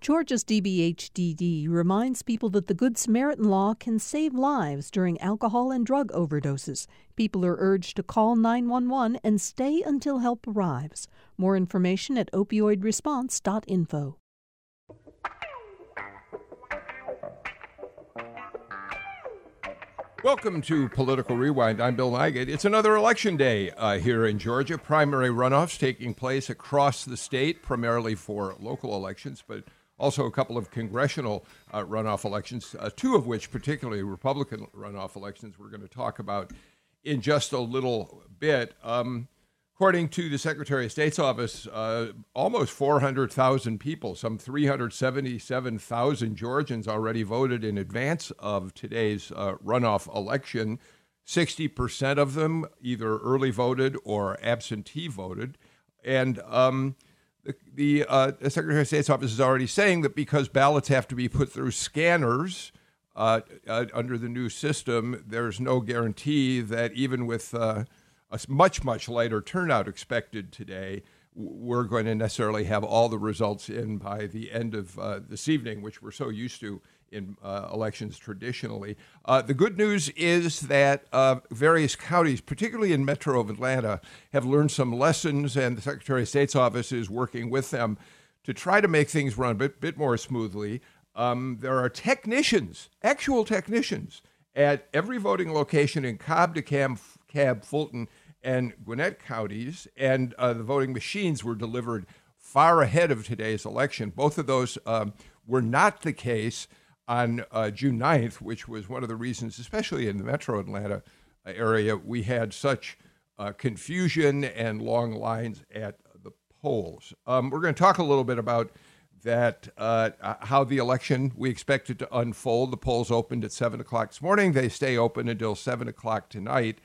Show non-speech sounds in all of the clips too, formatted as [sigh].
Georgia's DBHDD reminds people that the Good Samaritan law can save lives during alcohol and drug overdoses. People are urged to call 911 and stay until help arrives. More information at opioidresponse.info. Welcome to Political Rewind. I'm Bill Nigut. It's another election day uh, here in Georgia. Primary runoffs taking place across the state, primarily for local elections, but also a couple of congressional uh, runoff elections, uh, two of which, particularly Republican runoff elections, we're going to talk about in just a little bit. Um, according to the Secretary of State's office, uh, almost 400,000 people, some 377,000 Georgians already voted in advance of today's uh, runoff election. 60% of them either early voted or absentee voted. And um, the, the, uh, Secretary of State's office is already saying that because ballots have to be put through scanners uh, uh, under the new system, there's no guarantee that even with uh, a much, much lighter turnout expected today, we're going to necessarily have all the results in by the end of uh, this evening, which we're so used to in uh, elections traditionally. Uh, the good news is that uh, various counties, particularly in Metro of Atlanta, have learned some lessons, and the Secretary of State's office is working with them to try to make things run a bit, bit more smoothly. Um, there are technicians, actual technicians, at every voting location in Cobb, DeKalb, Cab, Fulton, and Gwinnett counties, and uh, the voting machines were delivered far ahead of today's election. Both of those um, were not the case on uh, June 9th, which was one of the reasons, especially in the metro Atlanta area, we had such uh, confusion and long lines at the polls. Um, we're going to talk a little bit about that, uh, how the election we expect it to unfold. The polls opened at 7 o'clock this morning. They stay open until 7 o'clock tonight.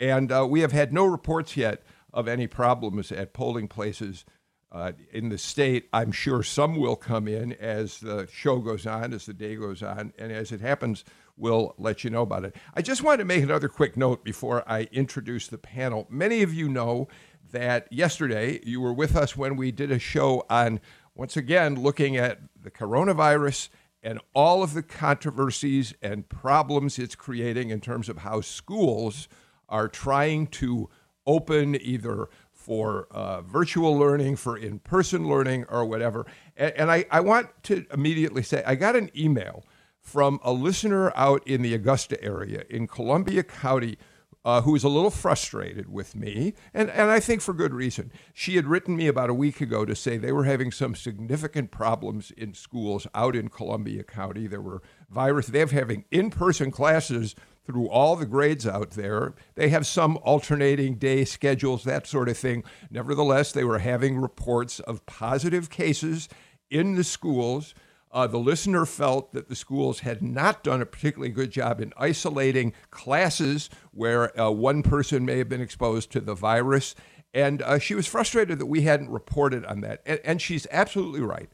And uh, we have had no reports yet of any problems at polling places uh, in the state. I'm sure some will come in as the show goes on, as the day goes on, and as it happens, we'll let you know about it. I just want to make another quick note before I introduce the panel. Many of you know that yesterday you were with us when we did a show on, once again, looking at the coronavirus and all of the controversies and problems it's creating in terms of how schools are trying to open either for uh, virtual learning, for in person learning, or whatever. And, and I, I want to immediately say I got an email from a listener out in the Augusta area in Columbia County uh, who was a little frustrated with me, and, and I think for good reason. She had written me about a week ago to say they were having some significant problems in schools out in Columbia County. There were virus, they're having in person classes through all the grades out there. They have some alternating day schedules, that sort of thing. Nevertheless, they were having reports of positive cases in the schools. Uh, the listener felt that the schools had not done a particularly good job in isolating classes where uh, one person may have been exposed to the virus. And uh, she was frustrated that we hadn't reported on that. And, and she's absolutely right.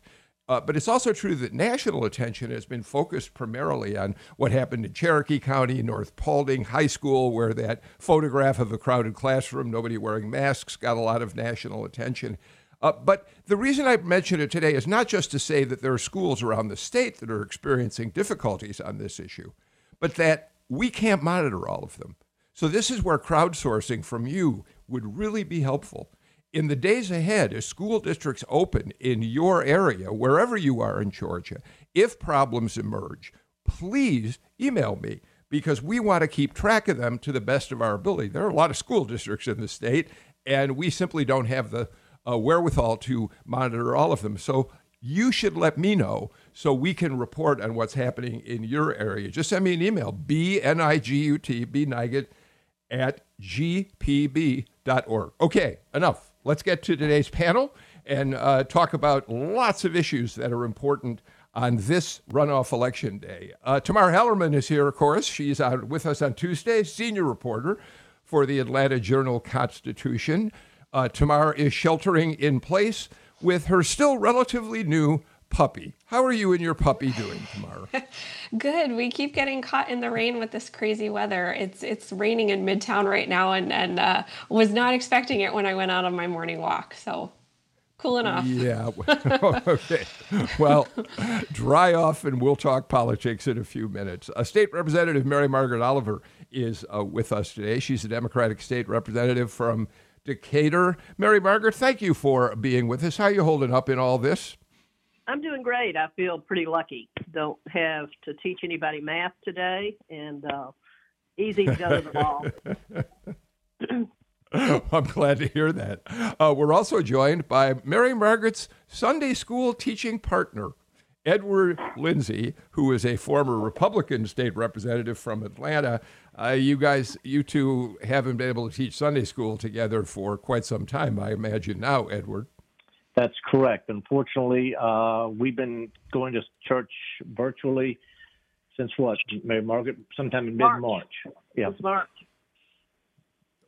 Uh, but it's also true that national attention has been focused primarily on what happened in Cherokee County, North Paulding High School, where that photograph of a crowded classroom, nobody wearing masks, got a lot of national attention. Uh, but the reason I mention it today is not just to say that there are schools around the state that are experiencing difficulties on this issue, but that we can't monitor all of them. So, this is where crowdsourcing from you would really be helpful in the days ahead, as school districts open in your area, wherever you are in Georgia, if problems emerge, please email me because we want to keep track of them to the best of our ability. There are a lot of school districts in the state, and we simply don't have the uh, wherewithal to monitor all of them. So you should let me know so we can report on what's happening in your area. Just send me an email, B-N-I-G-U-T, B Nigut, at gpb.org. Okay, enough. Let's get to today's panel and uh, talk about lots of issues that are important on this runoff election day. Uh, Tamar Hallerman is here, of course. She's out with us on Tuesday, senior reporter for the Atlanta Journal Constitution. Uh, Tamar is sheltering in place with her still relatively new puppy. How are you and your puppy doing tomorrow? [laughs] Good. We keep getting caught in the rain with this crazy weather. It's it's raining in Midtown right now, and and uh, was not expecting it when I went out on my morning walk. So. Cooling off. Yeah. [laughs] okay. Well, dry off and we'll talk politics in a few minutes. Uh, State Representative Mary Margaret Oliver is uh, with us today. She's a Democratic state representative from Decatur. Mary Margaret, thank you for being with us. How are you holding up in all this? I'm doing great. I feel pretty lucky. Don't have to teach anybody math today, and uh, easy to go to the ball. [laughs] [clears throat] I'm glad to hear that. Uh, we're also joined by Mary Margaret's Sunday school teaching partner, Edward Lindsay, who is a former Republican state representative from Atlanta. Uh, you guys, you two haven't been able to teach Sunday school together for quite some time, I imagine now, Edward. That's correct. Unfortunately, uh, we've been going to church virtually since what, Mary Margaret? Sometime in mid March. Yeah. March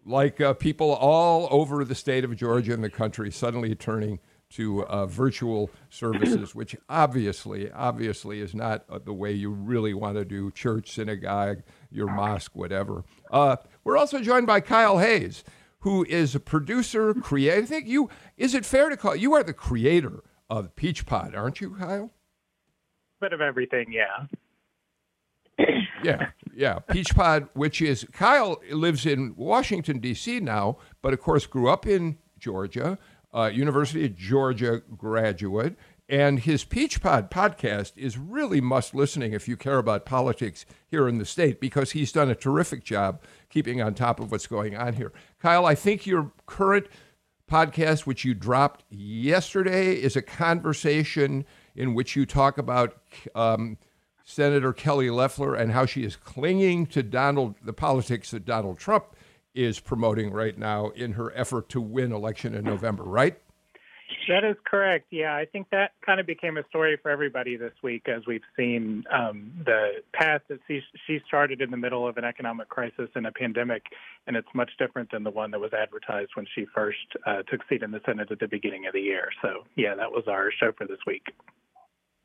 like uh, people all over the state of Georgia and the country suddenly turning to uh, virtual services, which obviously, obviously is not uh, the way you really want to do church, synagogue, your mosque, whatever. Uh, we're also joined by Kyle Hayes, who is a producer, creator. I think you, is it fair to call, you are the creator of Peach Pod, aren't you, Kyle? Bit of everything, yeah [coughs] yeah, yeah. Peach Pod, which is Kyle lives in Washington D.C. now, but of course grew up in Georgia, uh, University of Georgia graduate, and his Peach Pod podcast is really must listening if you care about politics here in the state because he's done a terrific job keeping on top of what's going on here. Kyle, I think your current podcast, which you dropped yesterday, is a conversation in which you talk about. Um, Senator Kelly Loeffler and how she is clinging to Donald, the politics that Donald Trump is promoting right now in her effort to win election in November, right? That is correct. Yeah, I think that kind of became a story for everybody this week as we've seen um, the path that she, she started in the middle of an economic crisis and a pandemic, and it's much different than the one that was advertised when she first uh, took seat in the Senate at the beginning of the year. So, yeah, that was our show for this week.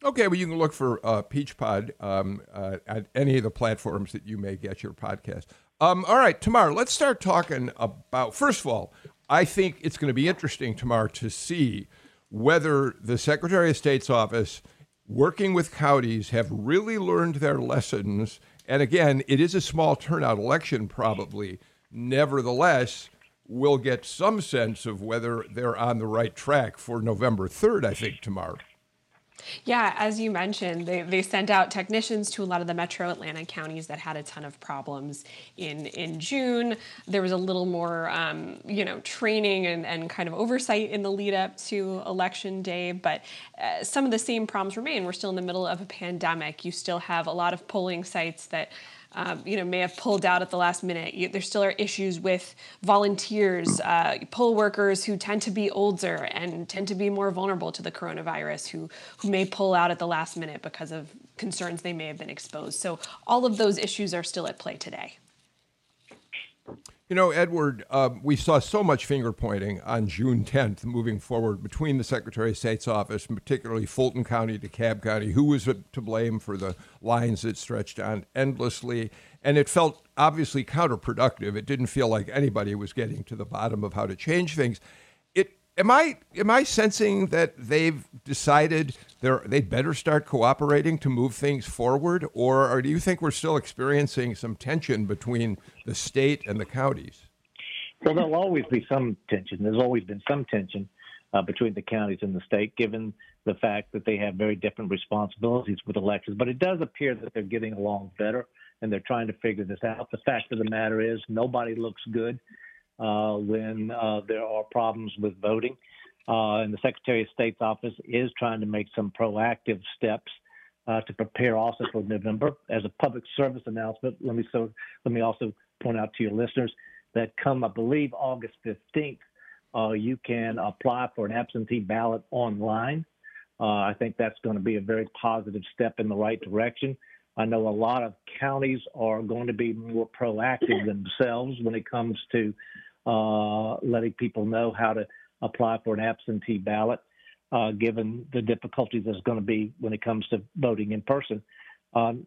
Okay, well, you can look for uh, Peach Pod um, uh, at any of the platforms that you may get your podcast. Um, all right, tomorrow, let's start talking about. First of all, I think it's going to be interesting, tomorrow to see whether the Secretary of State's office, working with counties, have really learned their lessons. And again, it is a small turnout election, probably. Nevertheless, we'll get some sense of whether they're on the right track for November 3rd, I think, Tamar. Yeah, as you mentioned, they, they sent out technicians to a lot of the metro Atlanta counties that had a ton of problems in, in June. There was a little more, um, you know, training and, and kind of oversight in the lead up to election day, but uh, some of the same problems remain. We're still in the middle of a pandemic. You still have a lot of polling sites that um, you know, may have pulled out at the last minute. You, there still are issues with volunteers, uh, poll workers who tend to be older and tend to be more vulnerable to the coronavirus, who who may pull out at the last minute because of concerns they may have been exposed. So all of those issues are still at play today. You know, Edward, uh, we saw so much finger pointing on June 10th moving forward between the Secretary of State's office, and particularly Fulton County, to DeKalb County, who was to blame for the lines that stretched on endlessly. And it felt obviously counterproductive. It didn't feel like anybody was getting to the bottom of how to change things. Am I am I sensing that they've decided they're they better start cooperating to move things forward, or, or do you think we're still experiencing some tension between the state and the counties? Well, there'll always be some tension. There's always been some tension uh, between the counties and the state, given the fact that they have very different responsibilities with elections. But it does appear that they're getting along better and they're trying to figure this out. The fact of the matter is, nobody looks good uh, when uh, there are problems with voting. Uh, and the Secretary of State's office is trying to make some proactive steps uh, to prepare also for November. As a public service announcement, let me so let me also point out to your listeners that come, I believe, August 15th, uh, you can apply for an absentee ballot online. I think that's going to be a very positive step in the right direction. I know a lot of counties are going to be more proactive themselves when it comes to uh, letting people know how to apply for an absentee ballot, uh, given the difficulties that's going to be when it comes to voting in person. Um,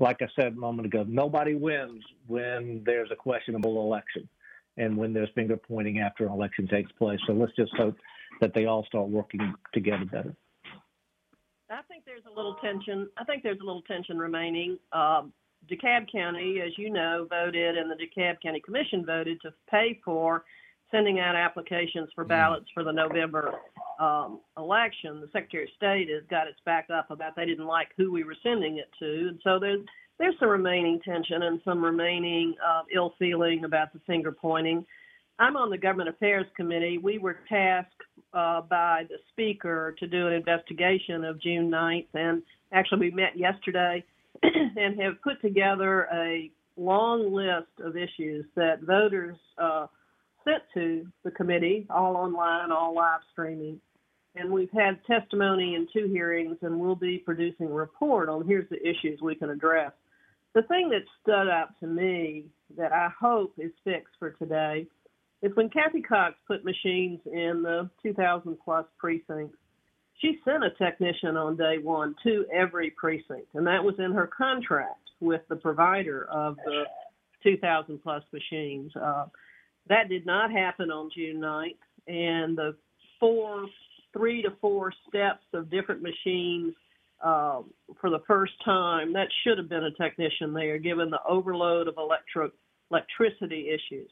like I said a moment ago, nobody wins when there's a questionable election and when there's finger pointing after an election takes place. So let's just hope that they all start working together better. There's a little tension. I think there's a little tension remaining. Um, DeKalb County, as you know, voted, and the DeKalb County Commission voted to pay for sending out applications for ballots for the November um, election. The Secretary of State has got its back up about they didn't like who we were sending it to, and so there's there's some remaining tension and some remaining uh, ill feeling about the finger pointing. I'm on the Government Affairs Committee. We were tasked uh, by the Speaker to do an investigation of June 9th, and actually we met yesterday [clears throat] and have put together a long list of issues that voters uh, sent to the committee, all online, all live streaming. And we've had testimony in two hearings, and we'll be producing a report on here's the issues we can address. The thing that stood out to me that I hope is fixed for today is when Cathy Cox put machines in the 2,000 plus precincts, she sent a technician on day one to every precinct, and that was in her contract with the provider of the 2,000 plus machines. Uh, that did not happen on June 9th, and the four, three to four steps of different machines uh, for the first time, that should have been a technician there, given the overload of electro electricity issues.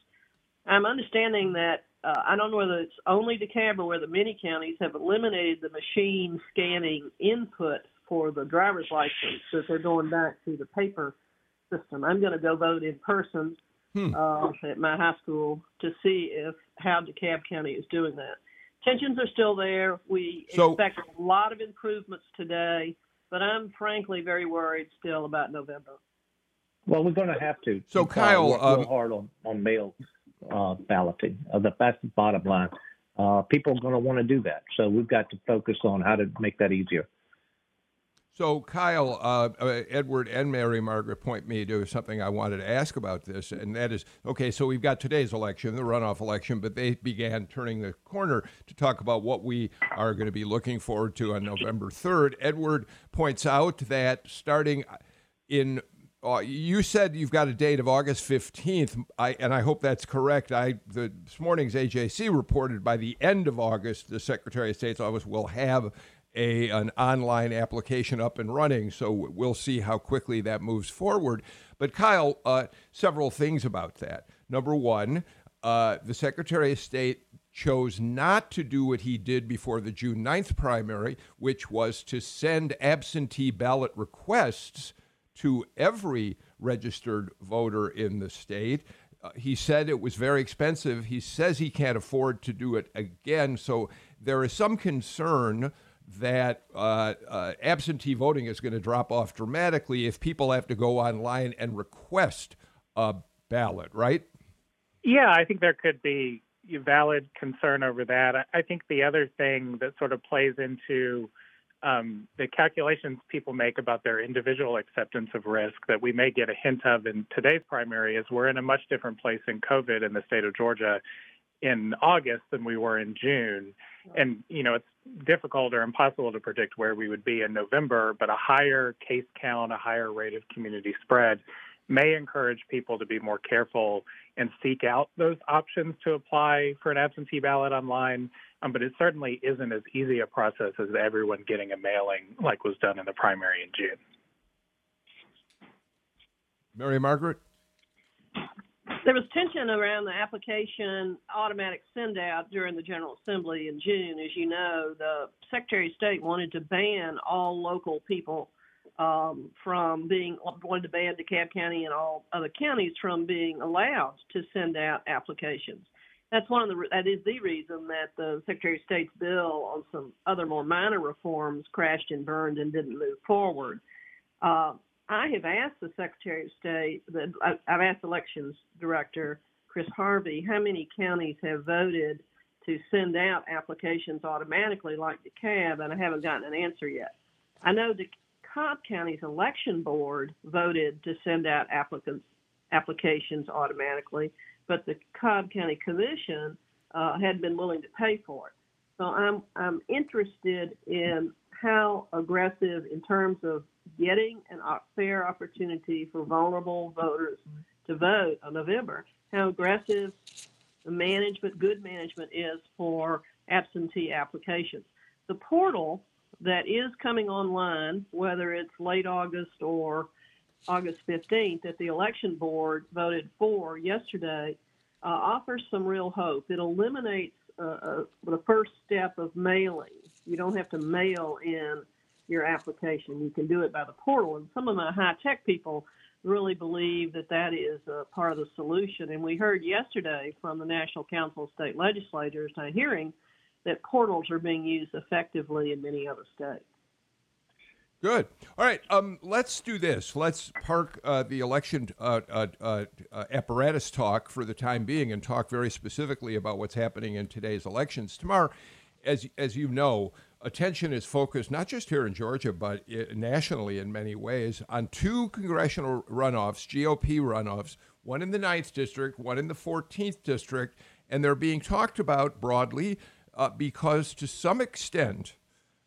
I'm understanding that uh, I don't know whether it's only DeKalb or whether many counties have eliminated the machine scanning input for the driver's license, that they're going back to the paper system. I'm going to go vote in person hmm. uh, at my high school to see if how DeKalb County is doing that. Tensions are still there. We so, expect a lot of improvements today, but I'm frankly very worried still about November. Well, we're going to have to. So, Kyle, work um, hard on on mail uh, balloting. Uh, that's the bottom line. Uh, people are going to want to do that. So we've got to focus on how to make that easier. So, Kyle, uh, uh, Edward, and Mary Margaret point me to something I wanted to ask about this, and that is okay, so we've got today's election, the runoff election, but they began turning the corner to talk about what we are going to be looking forward to on November 3rd. Edward points out that starting in uh, you said you've got a date of August 15th, I, and I hope that's correct. I the, this morning's AJC reported by the end of August, the Secretary of State's office will have a an online application up and running. So we'll see how quickly that moves forward. But Kyle, uh, several things about that. Number one, uh, the Secretary of State chose not to do what he did before the June 9th primary, which was to send absentee ballot requests to every registered voter in the state. Uh, he said it was very expensive. He says he can't afford to do it again. So there is some concern that uh, uh, absentee voting is going to drop off dramatically if people have to go online and request a ballot, right? Yeah, I think there could be valid concern over that. I think the other thing that sort of plays into um, the calculations people make about their individual acceptance of risk that we may get a hint of in today's primary is we're in a much different place in COVID in the state of Georgia in August than we were in June. And, you know, it's difficult or impossible to predict where we would be in November, but a higher case count, a higher rate of community spread may encourage people to be more careful and seek out those options to apply for an absentee ballot online um, but it certainly isn't as easy a process as everyone getting a mailing like was done in the primary in June. Mary Margaret? There was tension around the application automatic send out during the General Assembly in June. As you know, the Secretary of State wanted to ban all local people um, from being, wanted to ban DeKalb County and all other counties from being allowed to send out applications that's one of the that is the reason that the Secretary of State's bill on some other more minor reforms crashed and burned and didn't move forward. Uh, I have asked the Secretary of State, the, I've asked Elections Director Chris Harvey, how many counties have voted to send out applications automatically like DeKalb, and I haven't gotten an answer yet. I know DeKalb County's election board voted to send out applicants applications automatically but the Cobb County Commission uh, had been willing to pay for it. So I'm I'm interested in how aggressive in terms of getting a fair opportunity for vulnerable voters to vote on November. How aggressive the management, good management, is for absentee applications. The portal that is coming online, whether it's late August or August 15th, that the election board voted for yesterday, uh, offers some real hope. It eliminates uh, uh, the first step of mailing. You don't have to mail in your application. You can do it by the portal. And some of my high tech people really believe that that is a part of the solution. And we heard yesterday from the National Council of State Legislators at a hearing that portals are being used effectively in many other states. Good. All right. Um, let's do this. Let's park uh, the election uh, uh, uh, apparatus talk for the time being and talk very specifically about what's happening in today's elections. Tomorrow, as as you know, attention is focused not just here in Georgia but nationally in many ways on two congressional runoffs, GOP runoffs, one in the 9th district, one in the 14th district, and they're being talked about broadly uh, because to some extent,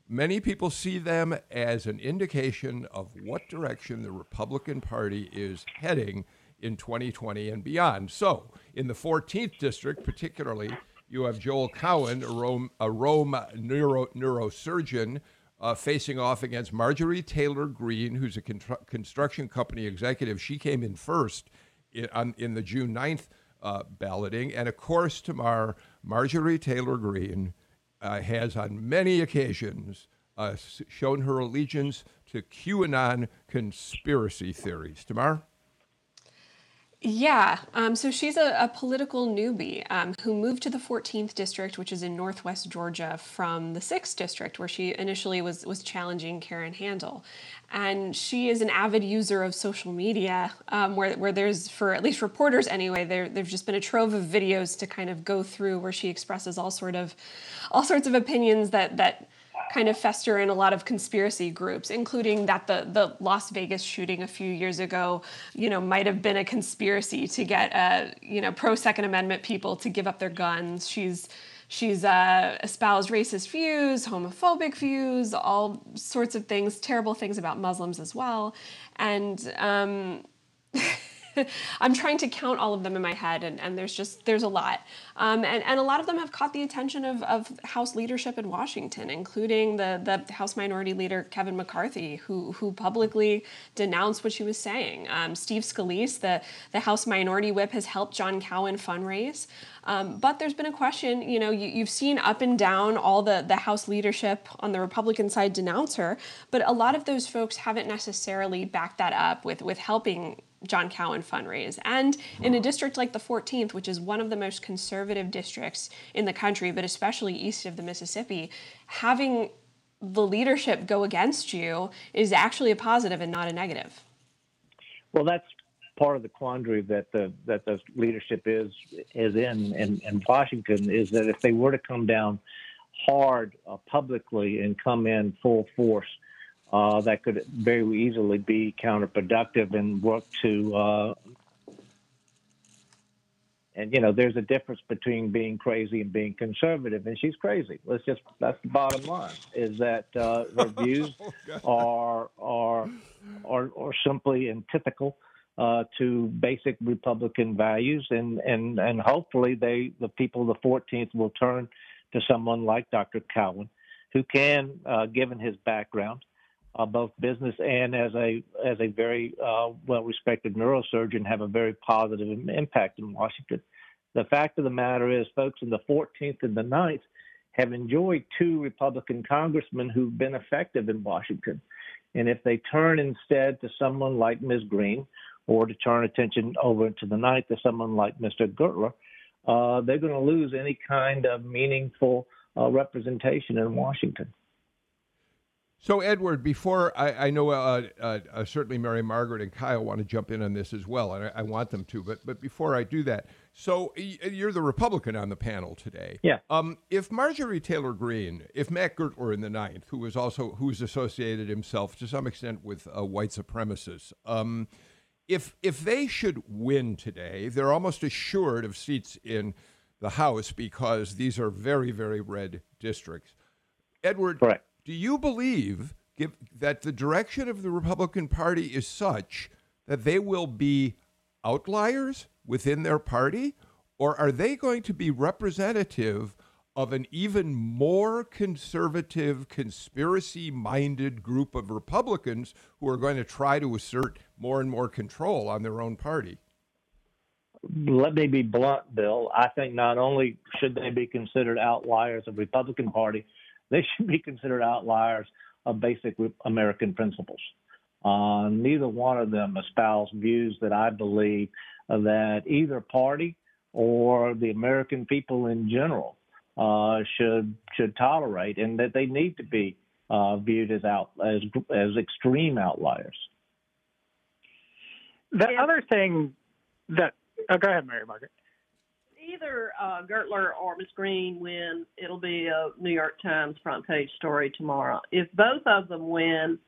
many people see them as an indication of what direction the Republican Party is heading in 2020 and beyond. So, in the 14th district, particularly, you have Joel Cowan, a Rome, a Rome neuro, neurosurgeon, uh, facing off against Marjorie Taylor Greene, who's a con- construction company executive. She came in first in, on, in the June 9th uh, balloting. And of course, Tamar, Marjorie Taylor Greene uh, has on many occasions uh, shown her allegiance to QAnon conspiracy theories. Tamar? Yeah, um, so she's a, a political newbie um, who moved to the 14th district, which is in northwest Georgia, from the 6th district, where she initially was was challenging Karen Handel, and she is an avid user of social media, um, where where there's for at least reporters anyway, there there've just been a trove of videos to kind of go through where she expresses all sort of all sorts of opinions that that kind of fester in a lot of conspiracy groups, including that the the Las Vegas shooting a few years ago, you know, might have been a conspiracy to get uh, you know pro Second Amendment people to give up their guns. She's she's uh, espoused racist views, homophobic views, all sorts of things, terrible things about Muslims as well, and. Um, [laughs] [laughs] I'm trying to count all of them in my head, and, and there's just there's a lot, um, and and a lot of them have caught the attention of, of House leadership in Washington, including the the House Minority Leader Kevin McCarthy, who who publicly denounced what she was saying. Um, Steve Scalise, the the House Minority Whip, has helped John Cowan fundraise. Um, but there's been a question, you know, you, have seen up and down all the, the House leadership on the Republican side denounce her, but a lot of those folks haven't necessarily backed that up with, with helping John Cowan fundraise. And in a district like the 14th, which is one of the most conservative districts in the country, but especially east of the Mississippi, having the leadership go against you is actually a positive and not a negative. Well, that's part of the quandary that the that the leadership is is in in, in Washington is that if they were to come down hard uh, publicly and come in full force uh, that could very easily be counterproductive and work to. Uh, and you know, there's a difference between being crazy and being conservative, and she's crazy. Let's just that's the bottom line. Is that uh, [laughs] her views are are are are simply antithetical uh, to basic Republican values, and and and hopefully they the people of the 14th will turn to someone like Dr. Cowan, who can, uh, given his background, uh, both business and as a as a very uh, well respected neurosurgeon have a very positive impact in Washington. The fact of the matter is, folks in the 14th and the 9th have enjoyed two Republican congressmen who've been effective in Washington. And if they turn instead to someone like Ms. Greene, or to turn attention over to the 9th to someone like Mr. Gurtler, uh, they're going to lose any kind of meaningful uh, representation in Washington. So, Edward, before I, I know uh, uh, uh, certainly Mary Margaret and Kyle want to jump in on this as well, and I, I, want them to. But but before I do that, so you're the Republican on the panel today. Yeah. Um, if Marjorie Taylor Greene, if Matt Gurtler in the ninth, who was also who's associated himself to some extent with uh, white supremacists, um, if if they should win today, they're almost assured of seats in the House because these are very very red districts. Edward, Correct do you believe give, that the direction of the Republican Party is such that they will be outliers within their party, or are they going to be representative of an even more conservative, conspiracy minded group of Republicans who are going to try to assert more and more control on their own party? Let me be blunt, Bill. I think not only should they be considered outliers of the Republican Party, they should be considered outliers of basic American principles. Uh, neither one of them espouse views that I believe that either party or the American people in general uh, should should tolerate, and that they need to be uh, viewed as out as as extreme outliers. The yeah. other thing that oh, go ahead, Mary Margaret. Either uh, Gurtler or Ms. Greene win, it'll be a New York Times front page story tomorrow. If both of them win,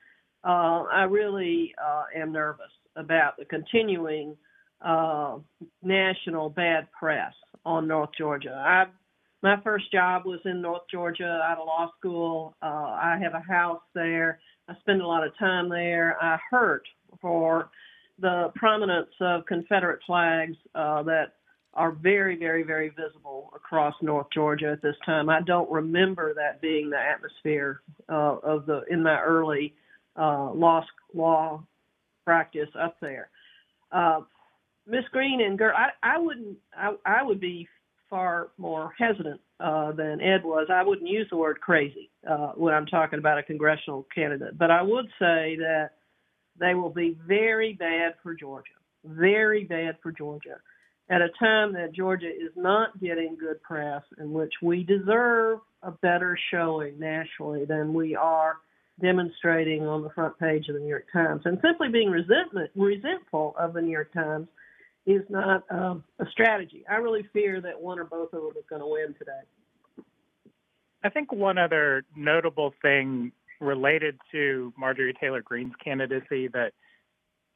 uh, I really uh, am nervous about the continuing uh, national bad press on North Georgia. I my first job was in North Georgia out of law school. Uh, I have a house there. I spend a lot of time there. I hurt for the prominence of Confederate flags uh, that are very, very, very visible across North Georgia at this time. I don't remember that being the atmosphere uh, of the in my early uh, law law practice up there. Uh, Miss Greene and Gert, I, I wouldn't. I, I would be far more hesitant uh, than Ed was. I wouldn't use the word crazy uh, when I'm talking about a congressional candidate, but I would say that they will be very bad for Georgia, very bad for Georgia, at a time that Georgia is not getting good press, in which we deserve a better showing nationally than we are demonstrating on the front page of the New York Times, and simply being resentment resentful of the New York Times is not um, a strategy. I really fear that one or both of them is going to win today. I think one other notable thing related to Marjorie Taylor Greene's candidacy that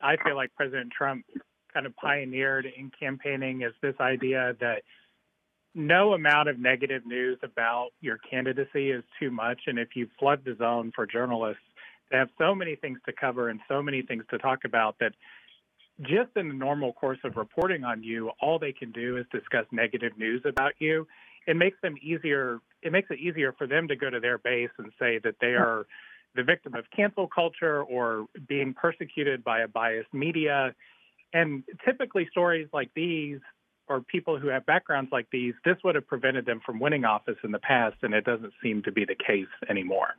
I feel like President Trump kind of pioneered in campaigning is this idea that no amount of negative news about your candidacy is too much. And if you flood the zone for journalists, they have so many things to cover and so many things to talk about that just in the normal course of reporting on you, all they can do is discuss negative news about you. It makes them easier. It makes it easier for them to go to their base and say that they are the victim of cancel culture or being persecuted by a biased media. And typically, stories like these or people who have backgrounds like these, this would have prevented them from winning office in the past, and it doesn't seem to be the case anymore.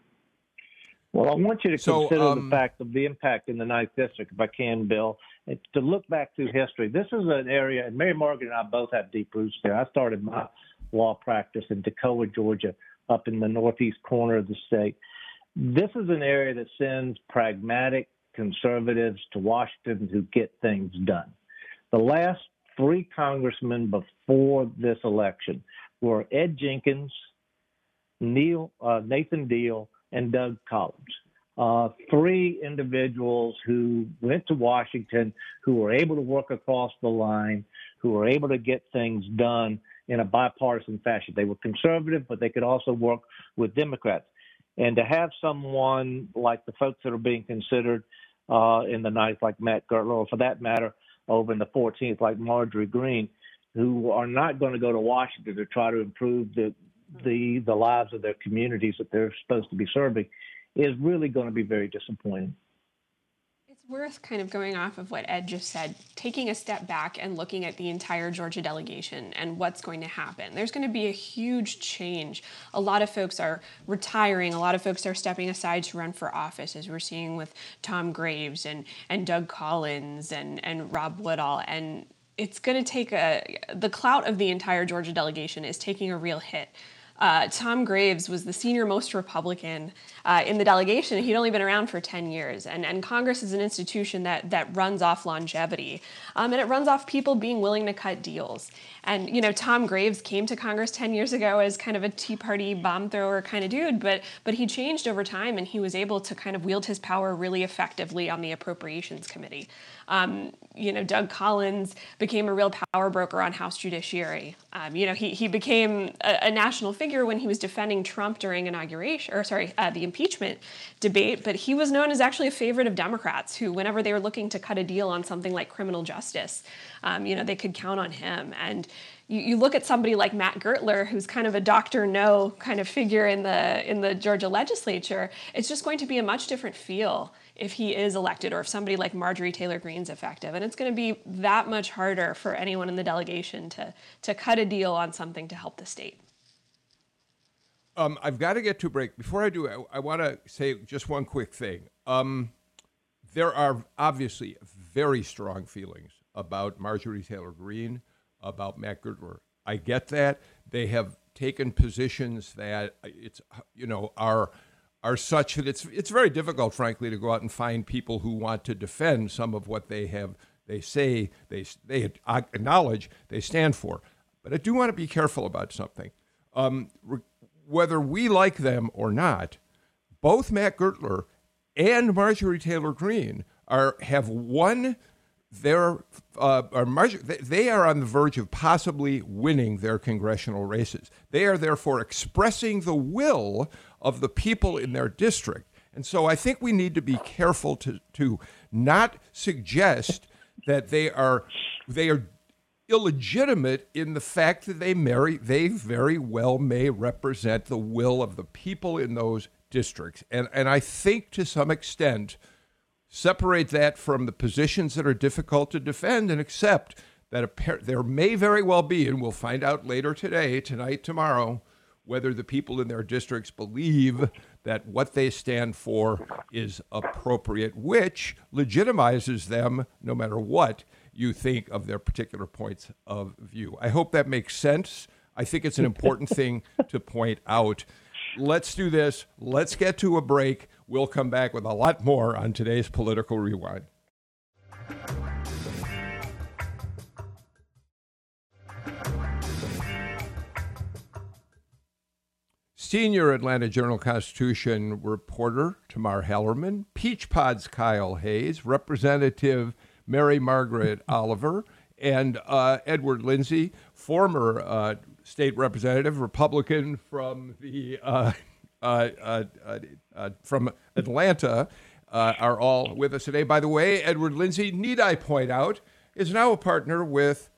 Well, I want you to so, consider um, the fact of the impact in the Ninth District, if I can, Bill, and to look back through history. This is an area, and Mary Margaret and I both have deep roots there. I started my law practice in Toccoa, Georgia, up in the northeast corner of the state. This is an area that sends pragmatic conservatives to Washington who get things done. The last three congressmen before this election were Ed Jenkins, Neil, uh, Nathan Deal, and Doug Collins. Uh, three individuals who went to Washington, who were able to work across the line, who were able to get things done in a bipartisan fashion. They were conservative, but they could also work with Democrats. And to have someone like the folks that are being considered uh, in the ninth, like Matt Gurtler, or for that matter, over in the 14th, like Marjorie Greene, who are not going to go to Washington to try to improve the the the lives of their communities that they're supposed to be serving is really going to be very disappointing. Worth kind of going off of what Ed just said, taking a step back and looking at the entire Georgia delegation and what's going to happen. There's going to be a huge change. A lot of folks are retiring, a lot of folks are stepping aside to run for office, as we're seeing with Tom Graves and, and Doug Collins and, and Rob Woodall. And it's going to take a the clout of the entire Georgia delegation is taking a real hit uh, Tom Graves was the senior most Republican uh, in the delegation. He'd only been around for 10 years. And, and Congress is an institution that, that runs off longevity. Um, and it runs off people being willing to cut deals. And, you know, Tom Graves came to Congress 10 years ago as kind of a Tea Party bomb thrower kind of dude, but, but he changed over time and he was able to kind of wield his power really effectively on the Appropriations Committee. Um, you know, Doug Collins became a real power broker on House Judiciary. Um, you know, he, he became a, a, national figure when he was defending Trump during inauguration, or sorry, uh, the impeachment debate, but he was known as actually a favorite of Democrats who, whenever they were looking to cut a deal on something like criminal justice, um, you know, they could count on him. And you, you look at somebody like Matt Gurtler, who's kind of a Doctor No kind of figure in the in the Georgia legislature. It's just going to be a much different feel if he is elected, or if somebody like Marjorie Taylor Greene's effective, and it's going to be that much harder for anyone in the delegation to to cut a deal on something to help the state. Um, I've got to get to a break. Before I do, I, I want to say just one quick thing. Um, there are obviously very strong feelings about Marjorie Taylor Greene, about Matt Gurtler. I get that they have taken positions that it's you know are are such that it's it's very difficult, frankly, to go out and find people who want to defend some of what they have they say they they acknowledge they stand for. But I do want to be careful about something. Um, re- whether we like them or not, both Matt Gurtler and Marjorie Taylor Greene are have won their uh, are they are on the verge of possibly winning their congressional races. They are therefore expressing the will of the people in their district. And so I think we need to be careful to, to not suggest that they are they are illegitimate in the fact that they marry they very well may represent the will of the people in those districts. And and I think to some extent separate that from the positions that are difficult to defend and accept that there may very well be and we'll find out later today, tonight, tomorrow whether the people in their districts believe that what they stand for is appropriate, which legitimizes them no matter what you think of their particular points of view. I hope that makes sense. I think it's an important [laughs] thing to point out. Let's do this. Let's get to a break. We'll come back with a lot more on today's Political Rewind. Senior Atlanta Journal Constitution reporter Tamar Hallerman, Peach Pod's Kyle Hayes, Representative Mary Margaret [laughs] Oliver, and uh, Edward Lindsay, former uh, state representative, Republican from the uh, uh, uh, uh from Atlanta, are all with us today. By the way, Edward Lindsay, need I point out, is now a partner with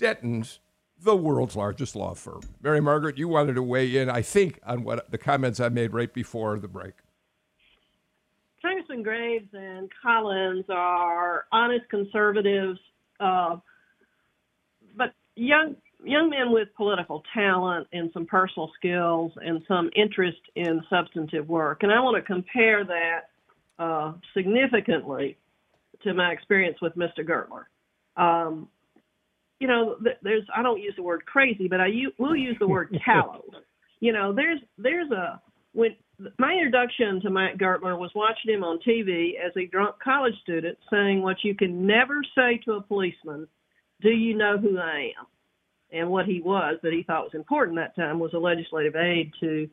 Dentons, the world's largest law firm. Mary Margaret, you wanted to weigh in, I think, on what the comments I made right before the break. Congressman Graves and Collins are honest conservatives, uh, but young young men with political talent and some personal skills and some interest in substantive work. And I want to compare that uh, significantly to my experience with Mr. Gurtler. Um, you know, there's I don't use the word crazy, but I will use the word [laughs] callow. you know, there's there's a when my introduction to Matt Gurtler was watching him on TV as a drunk college student saying what you can never say to a policeman, "Do you know who I am?" And what he was that he thought was important that time was a legislative aide to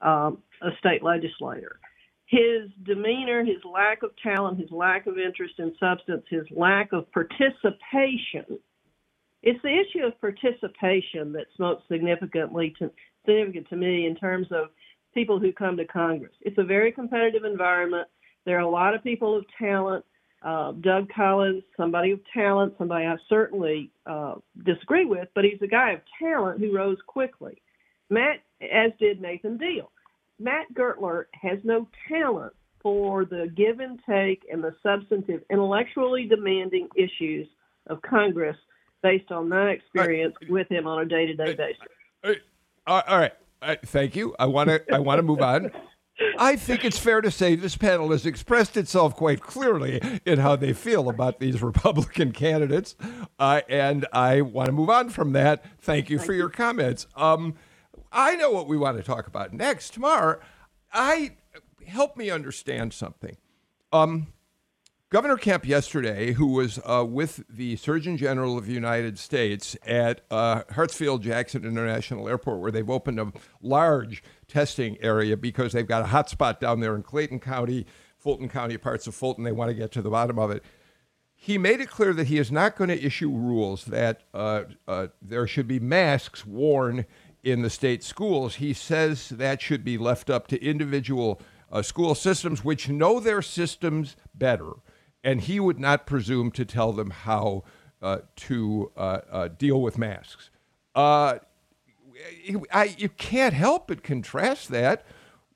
um, a state legislator. His demeanor, his lack of talent, his lack of interest in substance, his lack of participation. It's the issue of participation that's most significantly to, significant to me in terms of people who come to Congress. It's a very competitive environment. There are a lot of people of talent. Uh, Doug Collins, somebody of talent, somebody I certainly uh, disagree with, but he's a guy of talent who rose quickly. Matt, as did Nathan Deal. Matt Gurtler has no talent for the give and take and the substantive, intellectually demanding issues of Congress based on my experience with him on a day to day basis. All right. Uh, thank you. I want to. I want to move on. I think it's fair to say this panel has expressed itself quite clearly in how they feel about these Republican candidates, uh, and I want to move on from that. Thank you for your comments. Um, I know what we want to talk about next. Tamar, I help me understand something. Um, Governor Kemp yesterday, who was uh, with the Surgeon General of the United States at uh, Hartsfield Jackson International Airport, where they've opened a large testing area because they've got a hot spot down there in Clayton County, Fulton County, parts of Fulton. They want to get to the bottom of it. He made it clear that he is not going to issue rules that uh, uh there should be masks worn in the state schools. He says that should be left up to individual uh, school systems, which know their systems better and he would not presume to tell them how uh, to uh, uh, deal with masks. Uh, I, you can't help but contrast that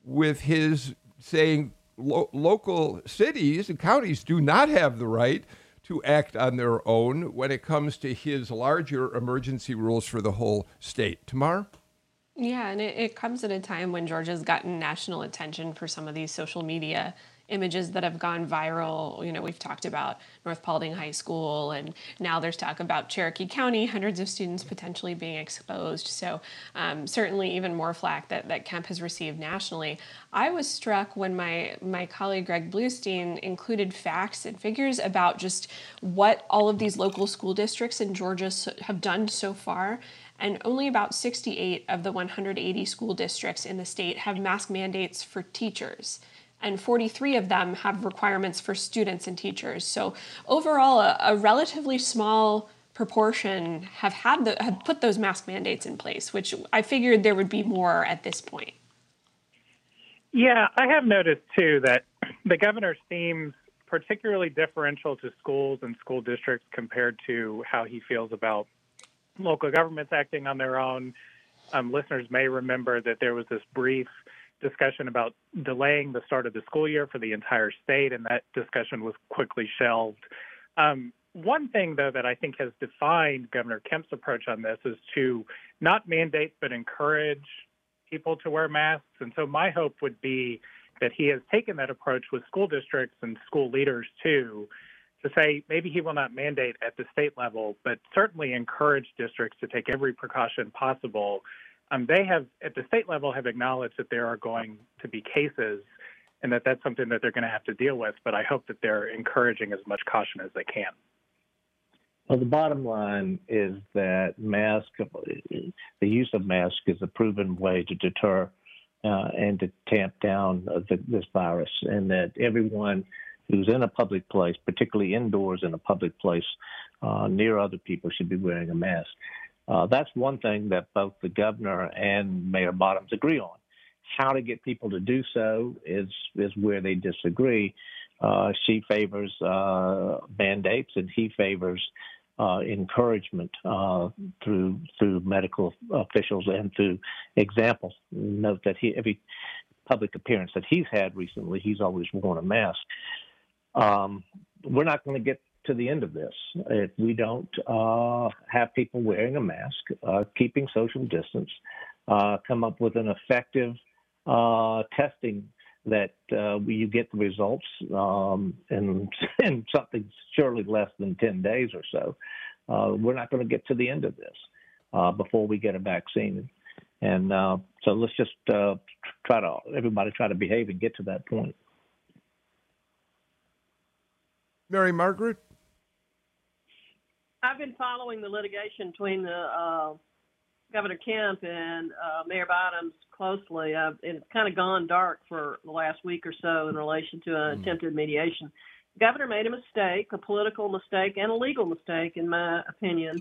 with his saying lo- local cities and counties do not have the right to act on their own when it comes to his larger emergency rules for the whole state. Tamar? Yeah, and it, it comes at a time when Georgia's gotten national attention for some of these social media images that have gone viral. You know, we've talked about North Paulding High School, and now there's talk about Cherokee County, hundreds of students potentially being exposed. So, um, certainly, even more flack that, that Kemp has received nationally. I was struck when my, my colleague Greg Bluestein included facts and figures about just what all of these local school districts in Georgia have done so far and only about 68 of the 180 school districts in the state have mask mandates for teachers and 43 of them have requirements for students and teachers. So overall, a, a relatively small proportion have had the, have put those mask mandates in place, which I figured there would be more at this point. Yeah, I have noticed too that the governor seems particularly differential to schools and school districts compared to how he feels about local governments acting on their own. Um, listeners may remember that there was this brief discussion about delaying the start of the school year for the entire state, and that discussion was quickly shelved. Um, one thing, though, that I think has defined Governor Kemp's approach on this is to not mandate but encourage people to wear masks. And so my hope would be that he has taken that approach with school districts and school leaders too, to say maybe he will not mandate at the state level, but certainly encourage districts to take every precaution possible um, they have at the state level have acknowledged that there are going to be cases and that that's something that they're going to have to deal with. But I hope that they're encouraging as much caution as they can. Well, the bottom line is that mask, the use of mask is a proven way to deter uh, and to tamp down the, this virus, and that everyone who's in a public place, particularly indoors in a public place uh, near other people, should be wearing a mask. Uh, that's one thing that both the governor and Mayor Bottoms agree on. How to get people to do so is is where they disagree. Uh, she favors uh, mandates, and he favors uh, encouragement uh, through through medical officials and through example. Note that he every public appearance that he's had recently, he's always worn a mask. Um, we're not going to get to the end of this. If we don't uh, have people wearing a mask, uh, keeping social distance, uh, come up with an effective uh, testing that uh, you get the results um, in, [laughs] in something surely less than 10 days or so, uh, we're not going to get to the end of this before we get a vaccine. And so let's just try to, everybody try to behave and get to that point. Mary Margaret? I've been following the litigation between the uh, Governor Kemp and uh, Mayor Bottoms closely. I've, it's kind of gone dark for the last week or so in relation to an mm. attempted mediation. The governor made a mistake, a political mistake, and a legal mistake, in my opinion.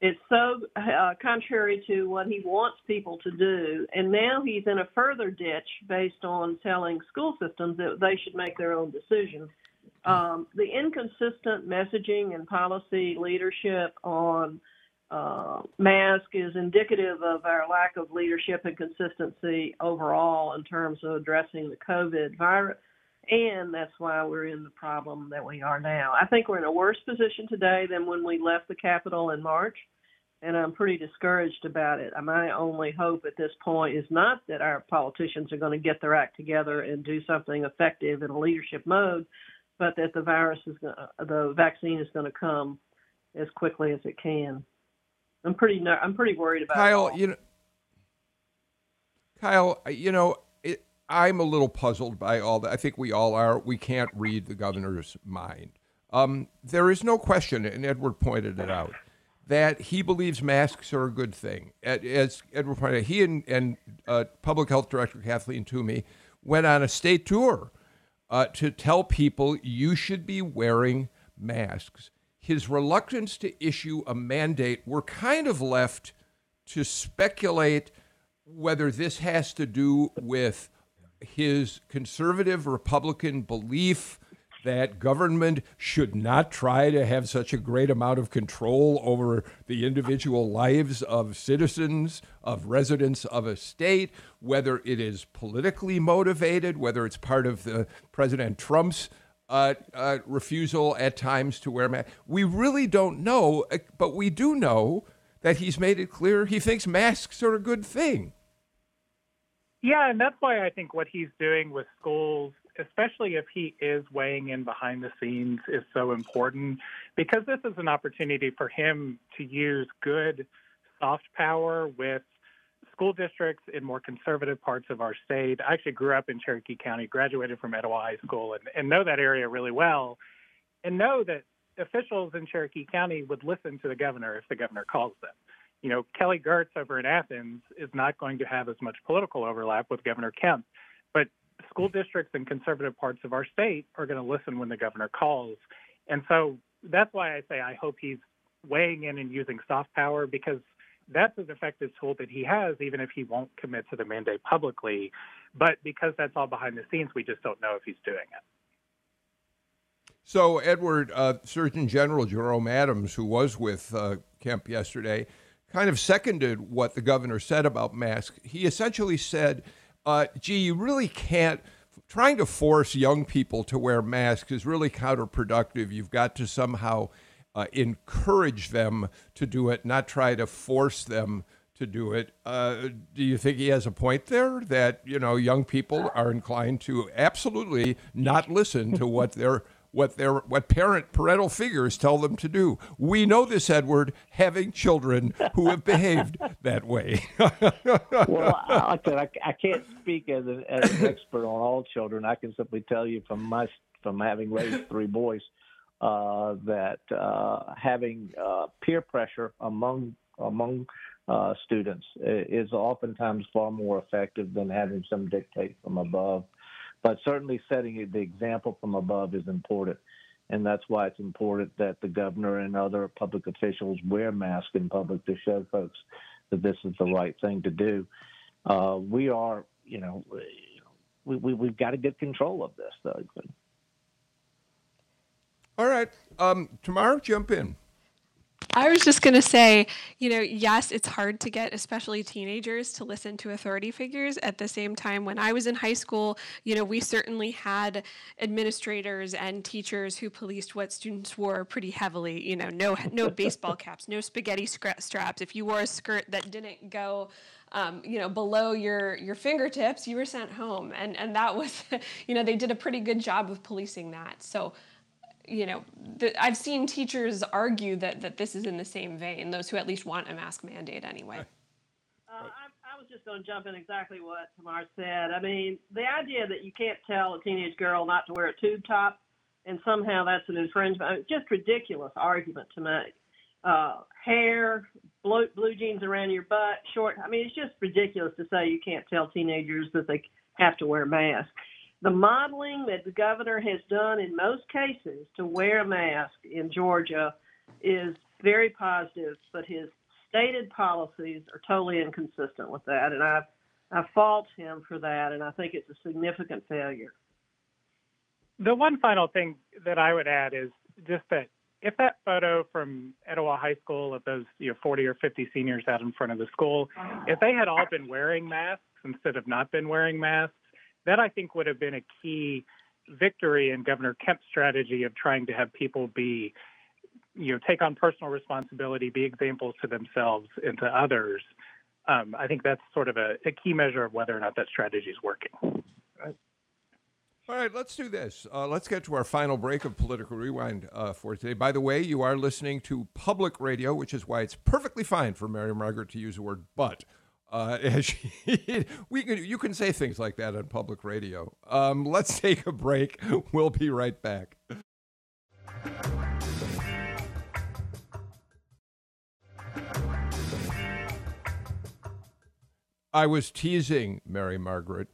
It's so uh, contrary to what he wants people to do, and now he's in a further ditch based on telling school systems that they should make their own decisions. Um, the inconsistent messaging and policy leadership on uh, mask is indicative of our lack of leadership and consistency overall in terms of addressing the COVID virus. And that's why we're in the problem that we are now. I think we're in a worse position today than when we left the Capitol in March, and I'm pretty discouraged about it. My only hope at this point is not that our politicians are going to get their act together and do something effective in a leadership mode, but that the virus is going the vaccine is going to come as quickly as it can. I'm pretty I'm pretty worried about Kyle. You know, Kyle, you know, it, I'm a little puzzled by all that. I think we all are. We can't read the governor's mind. Um, there is no question, and Edward pointed it out, that he believes masks are a good thing. As Edward pointed out, he and, and uh, Public Health Director Kathleen Toomey went on a state tour uh, to tell people you should be wearing masks. His reluctance to issue a mandate, we're kind of left to speculate whether this has to do with his conservative Republican belief that government should not try to have such a great amount of control over the individual lives of citizens, of residents of a state, whether it is politically motivated, whether it's part of the President Trump's uh, uh, refusal at times to wear masks. We really don't know, uh, but we do know that he's made it clear he thinks masks are a good thing. Yeah, and that's why I think what he's doing with schools, especially if he is weighing in behind the scenes, is so important because this is an opportunity for him to use good soft power with school districts in more conservative parts of our state. I actually grew up in Cherokee County, graduated from Etowah High School, and, and know that area really well, and know that officials in Cherokee County would listen to the governor if the governor calls them. You know, Kelly Girtz over in Athens is not going to have as much political overlap with Governor Kemp, school districts in conservative parts of our state are going to listen when the governor calls. And so that's why I say I hope he's weighing in and using soft power because that's an effective tool that he has, even if he won't commit to the mandate publicly. But because that's all behind the scenes, we just don't know if he's doing it. So, Edward, uh, Surgeon General Jerome Adams, who was with uh, Kemp yesterday, kind of seconded what the governor said about masks. He essentially said, uh, gee, you really can't. Trying to force young people to wear masks is really counterproductive. You've got to somehow uh, encourage them to do it, not try to force them to do it. Uh, do you think he has a point there that you know young people are inclined to absolutely not listen to what their what their what parent parental figures tell them to do? We know this, Edward, having children who have behaved [laughs] that way. well, I, I, I can't speak as, a, as an expert on all children. I can simply tell you from my from having raised three boys uh, that uh, having uh, peer pressure among among uh, students is oftentimes far more effective than having some dictate from above. But certainly, setting the example from above is important, and that's why it's important that the governor and other public officials wear masks in public to show folks that this is the right thing to do. Uh, we are, you know, we, we, we've got to get control of this, though. All right. Um, Tamar, jump in. I was just going to say, you know, yes, it's hard to get, especially teenagers, to listen to authority figures. At the same time, when I was in high school, you know, we certainly had administrators and teachers who policed what students wore pretty heavily. You know, no no [laughs] baseball caps, no spaghetti straps. If you wore a skirt that didn't go um, you know, below your your fingertips, you were sent home, and and that was, [laughs] you know, they did a pretty good job of policing that. So you know, the, I've seen teachers argue that, that this is in the same vein, those who at least want a mask mandate anyway. Uh, I, I, was just going to jump in exactly what Tamar said. I mean, the idea that you can't tell a teenage girl not to wear a tube top and somehow that's an infringement, I mean, just ridiculous argument to make. Uh, hair, blue, blue jeans around your butt, short. I mean, it's just ridiculous to say you can't tell teenagers that they have to wear masks the modeling that the governor has done in most cases to wear a mask in Georgia is very positive, but his stated policies are totally inconsistent with that, and I I fault him for that, and I think it's a significant failure. The one final thing that I would add is just that if that photo from Etowah High School of those you know 40 or 50 seniors out in front of the school, if they had all been wearing masks instead of not been wearing masks, that I think would have been a key victory in Governor Kemp's strategy of trying to have people be, you know, take on personal responsibility, be examples to themselves and to others. Um, I think that's sort of a, a, key measure of whether or not that strategy is working. All right, let's do this. Uh, let's get to our final break of Political Rewind uh, for today. By the way, you are listening to public radio, which is why it's perfectly fine for Mary Margaret to use the word but uh, [laughs] we can, you can say things like that on public radio. Um, let's [laughs] take a break. We'll be right back. I was teasing Mary Margaret,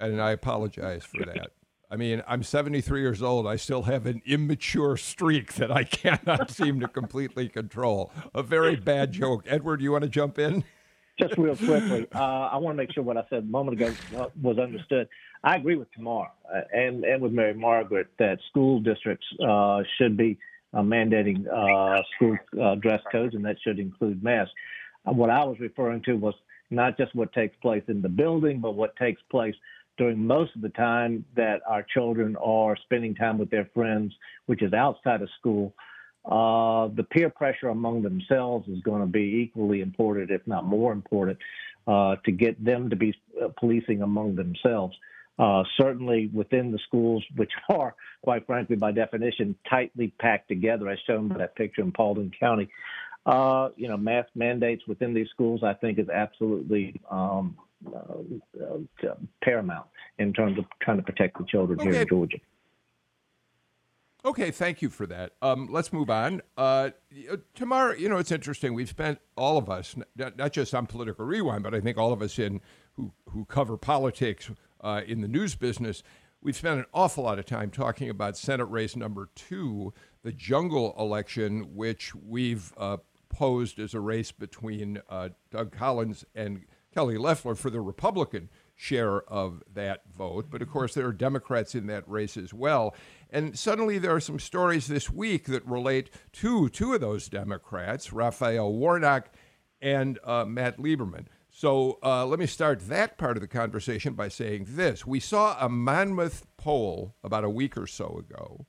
and I apologize for that. I mean, I'm 73 years old. I still have an immature streak that I [laughs] cannot seem to completely control. A very bad joke. Edward, you want to jump in? Just real quickly, uh, I want to make sure what I said a moment ago uh, was understood. I agree with Tamar uh, and, and with Mary Margaret that school districts uh, should be uh, mandating uh, school dress codes, and that should include masks. what I was referring to was not just what takes place in the building, but what takes place during most of the time that our children are spending time with their friends, which is outside of school. Uh, the peer pressure among themselves is going to be equally important, if not more important, uh, to get them to be uh, policing among themselves. Uh, certainly within the schools, [laughs] which are, quite frankly, by definition, tightly packed together, as shown by that picture in Paulding County. Uh, you know, mask mandates within these schools, I think, is absolutely um, uh, paramount in terms of trying to protect the children okay. here in Georgia. Okay, thank you for that. Um, let's move on. Uh, Tamar, you know, it's interesting. We've spent all of us, not, not, just on Political Rewind, but I think all of us in who who cover politics uh, in the news business, we've spent an awful lot of time talking about Senate race number two, the jungle election, which we've uh, posed as a race between uh, Doug Collins and Kelly Loeffler for the Republican share of that vote. But of course, there are Democrats in that race as well. And suddenly there are some stories this week that relate to two of those Democrats, Raphael Warnock and uh, Matt Lieberman. So uh, let me start that part of the conversation by saying this. We saw a Monmouth poll about a week or so ago,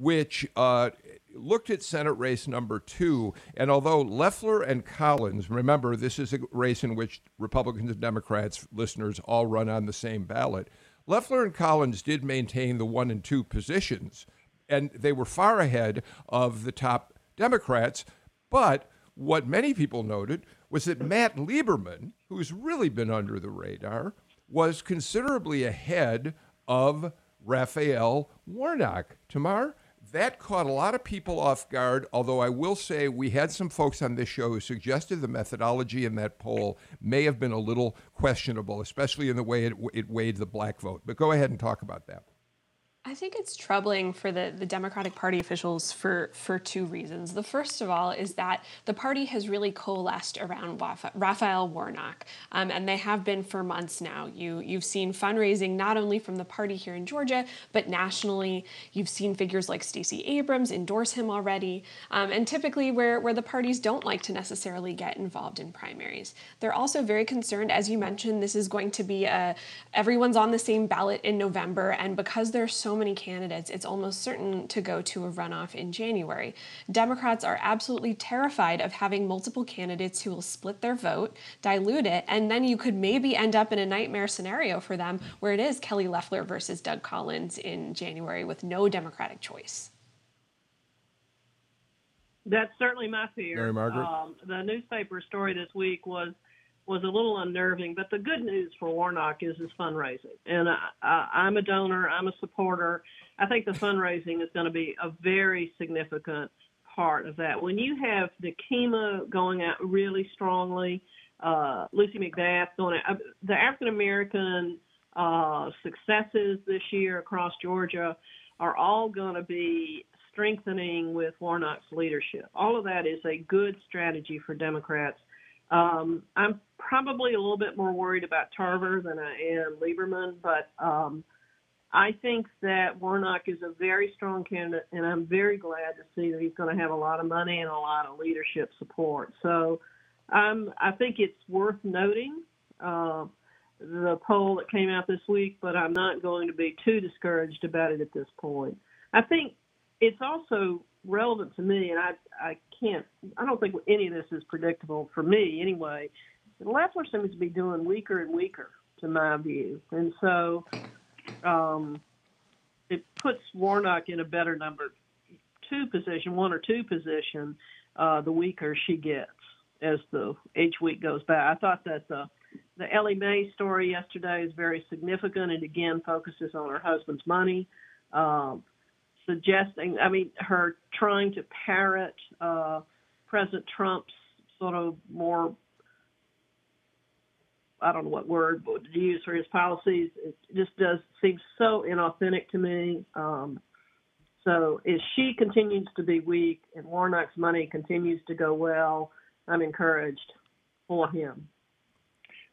which uh, looked at Senate race number two, and although Loeffler and Collins, remember, this is a race in which Republicans and Democrats, listeners, all run on the same ballot. Loeffler and Collins did maintain the one and two positions, and they were far ahead of the top Democrats. But what many people noted was that Matt Lieberman, who's really been under the radar, was considerably ahead of Raphael Warnock. Tamar? That caught a lot of people off guard, although I will say we had some folks on this show who suggested the methodology in that poll may have been a little questionable, especially in the way it, it weighed the black vote. But go ahead and talk about that. I think it's troubling for the, the Democratic Party officials for, for two reasons. The first of all is that the party has really coalesced around Raphael Warnock, um, and they have been for months now. You, you've seen fundraising not only from the party here in Georgia, but nationally. You've seen figures like Stacey Abrams endorse him already, um, and typically where, where the parties don't like to necessarily get involved in primaries. They're also very concerned, as you mentioned, this is going to be a everyone's on the same ballot in November, and because there's so so many candidates, it's almost certain to go to a runoff in January. Democrats are absolutely terrified of having multiple candidates who will split their vote, dilute it, and then you could maybe end up in a nightmare scenario for them where it is Kelly Loeffler versus Doug Collins in January with no Democratic choice. That's certainly my fear. Mary Margaret? Um, the newspaper story this week was was a little unnerving. But the good news for Warnock is his fundraising, and I, I, I'm a donor, I'm a supporter. I think the fundraising is going to be a very significant part of that. When you have the Kemah going out really strongly, uh, Lucy McBath going out, uh, the African American uh, successes this year across Georgia are all going to be strengthening with Warnock's leadership. All of that is a good strategy for Democrats um, I'm probably a little bit more worried about Tarver than I am Lieberman, but um, I think that Warnock is a very strong candidate, and I'm very glad to see that he's going to have a lot of money and a lot of leadership support. So um, I think it's worth noting uh, the poll that came out this week, but I'm not going to be too discouraged about it at this point. I think it's also relevant to me, and I I can't I don't think any of this is predictable for me anyway. Loeffler seems to be doing weaker and weaker to my view, and so um, it puts Warnock in a better number two position, one or two position, uh, the weaker she gets as the each week goes by. I thought that the the Ellie Mae story yesterday is very significant and again focuses on her husband's money. Um, suggesting, I mean, her trying to parrot uh, President Trump's sort of more, I don't know what word to use for his policies. It just does seem so inauthentic to me. Um, so if she continues to be weak and Warnock's money continues to go well, I'm encouraged for him.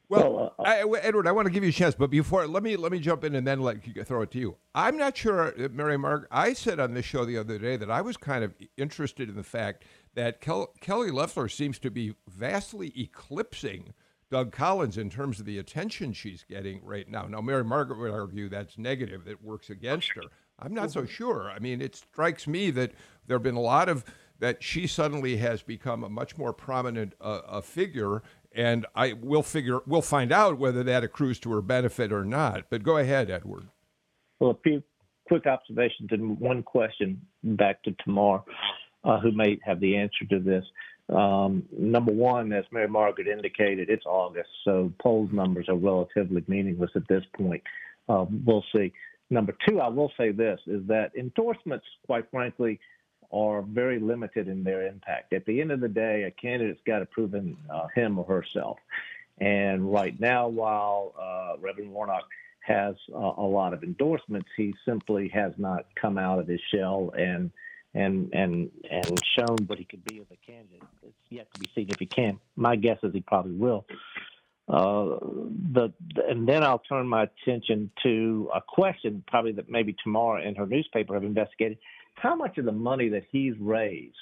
Well, uh, I, Edward, I want to give you a chance, but before let me let me jump in and then let you throw it to you. I'm not sure, uh, Mary Mark. I said on this show the other day that I was kind of interested in the fact that Kel- Kelly Loeffler seems to be vastly eclipsing Doug Collins in terms of the attention she's getting right now. Now, Mary Margaret would argue that's negative; that works against her. I'm not so sure. I mean, it strikes me that there have been a lot of that she suddenly has become a much more prominent uh, figure and I will figure we'll find out whether that accrues to her benefit or not. But go ahead, Edward. Well, a few quick observations and one question back to Tamar, uh, who may have the answer to this. Um, number one, as Mary Margaret indicated, it's August, so polls numbers are relatively meaningless at this point. Uh, we'll see. Number two, I will say this: is that endorsements, quite frankly, are very limited in their impact. At the end of the day, a candidate's got to prove uh, him or herself. And right now, while uh, Reverend Warnock has uh, a lot of endorsements, he simply has not come out of his shell and and and and shown what he could be as a candidate. It's yet to be seen if he can. My guess is he probably will. Uh, the, and then I'll turn my attention to a question, probably that maybe Tamar and her newspaper have investigated how much of the money that he's raised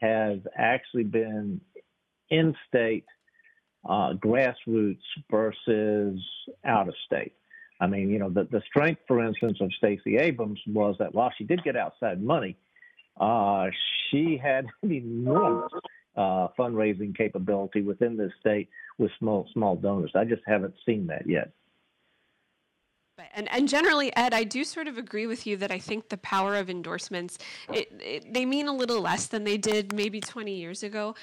has actually been in state uh, grassroots versus out of state. I mean, you know, the, the strength, for instance, of Stacey Abrams was that while she did get outside money, uh, she had an enormous uh, fundraising capability within the state with small small donors. I just haven't seen that yet. And, and generally, Ed, I do sort of agree with you that I think the power of endorsements, it, it, they mean a little less than they did maybe 20 years ago.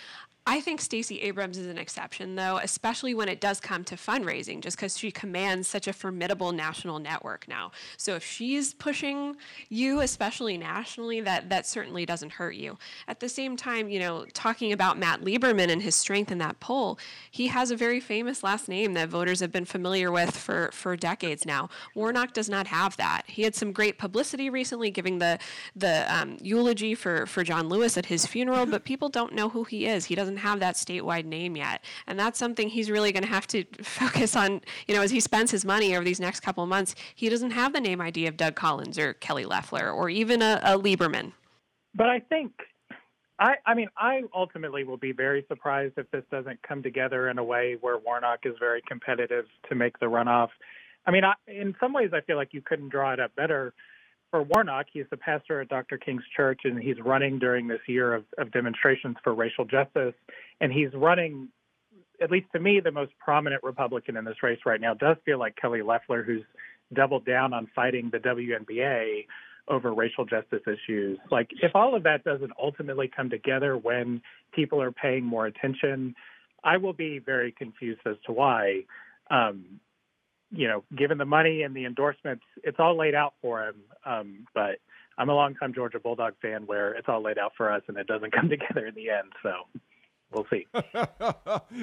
I think Stacey Abrams is an exception, though, especially when it does come to fundraising, just because she commands such a formidable national network now. So if she's pushing you, especially nationally, that that certainly doesn't hurt you. At the same time, you know, talking about Matt Lieberman and his strength in that poll, he has a very famous last name that voters have been familiar with for for decades now. Warnock does not have that. He had some great publicity recently, giving the the um, eulogy for for John Lewis at his funeral, but people don't know who he is. He doesn't doesn't have that statewide name yet. And that's something he's really going to have to [laughs] focus on, you know, as he spends his money over these next couple of months. He doesn't have the name ID of Doug Collins or Kelly Loeffler or even a, a Lieberman. But I think I, I, mean, I ultimately will be very surprised if this doesn't come together in a way where Warnock is very competitive to make the runoff. I mean, I, in some ways, I feel like you couldn't draw it up better for Warnock, he's the pastor at Dr. King's Church, and he's running during this year of, of demonstrations for racial justice. And he's running, at least to me, the most prominent Republican in this race right now does feel like Kelly Loeffler, who's doubled down on fighting the WNBA over racial justice issues. Like, if all of that doesn't ultimately come together when people are paying more attention, I will be very confused as to why. Um, you know, given the money and the endorsements, it's all laid out for him. Um, but I'm a longtime Georgia Bulldog fan where it's all laid out for us and it doesn't [laughs] come together in the end. So we'll see.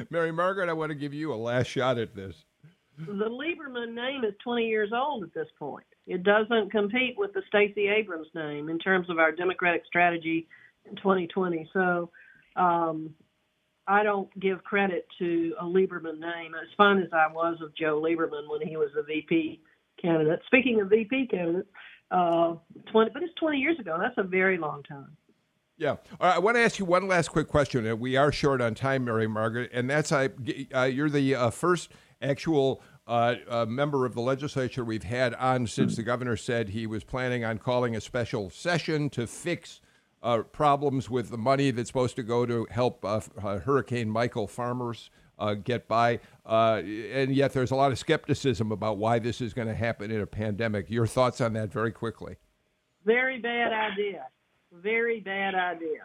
[laughs] Mary Margaret, I want to give you a last shot at this. The Lieberman name is 20 years old at this point. It doesn't compete with the Stacey Abrams name in terms of our Democratic strategy in 2020. So um, I don't give credit to a Lieberman name. As fun as I was of Joe Lieberman when he was a VP candidate. Speaking of VP candidates, uh, 20, but it's 20 years ago. That's a very long time. Yeah. Right, I want to ask you one last quick question. We are short on time, Mary Margaret, and that's I. Uh, you're the uh, first actual uh, uh, member of the legislature we've had on since the governor said he was planning on calling a special session to fix uh, problems with the money that's supposed to go to help uh, uh Hurricane Michael farmers uh, get by. Uh, and yet there's a lot of skepticism about why this is going to happen in a pandemic. Your thoughts on that very quickly. Very bad idea. Very bad idea.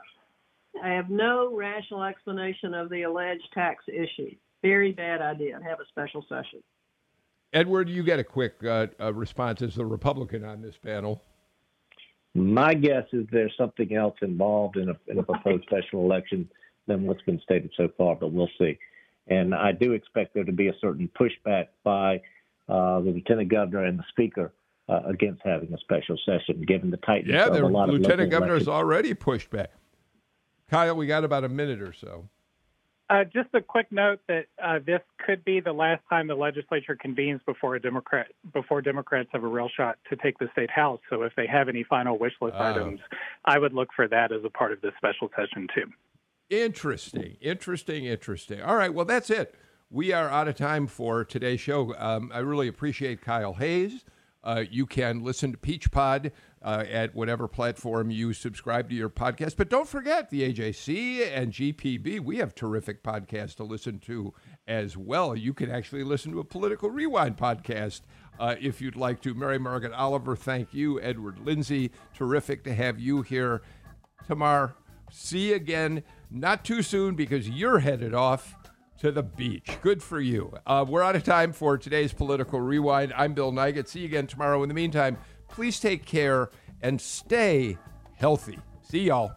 I have no rational explanation of the alleged tax issue. Very bad idea have a special session. Edward, you get a quick uh, response as the Republican on this panel. My guess is there's something else involved in a, in a proposed special election than what's been stated so far, but we'll see. And I do expect there to be a certain pushback by uh, the lieutenant governor and the speaker uh, against having a special session, given the tightness yeah, of a lot of lieutenant governor has elections. already pushed back. Kyle, we got about a minute or so. Uh, just a quick note that uh, this could be the last time the legislature convenes before a Democrat before Democrats have a real shot to take the state house. So if they have any final wish list Oh. items, I would look for that as a part of this special session too. Interesting, interesting, interesting. All right, well, that's it. We are out of time for today's show. Um, I really appreciate Kyle Hayes. Uh, you can listen to Peach Pod uh, at whatever platform you subscribe to your podcast. But don't forget the AJC and GPB. We have terrific podcasts to listen to as well. You can actually listen to a Political Rewind podcast uh, if you'd like to. Mary Margaret Oliver, thank you. Edward Lindsey, terrific to have you here. Tamar, see you again not too soon because you're headed off to the beach. Good for you. Uh, we're out of time for today's Political Rewind. I'm Bill Nigut. See you again tomorrow. In the meantime, please take care and stay healthy. See y'all.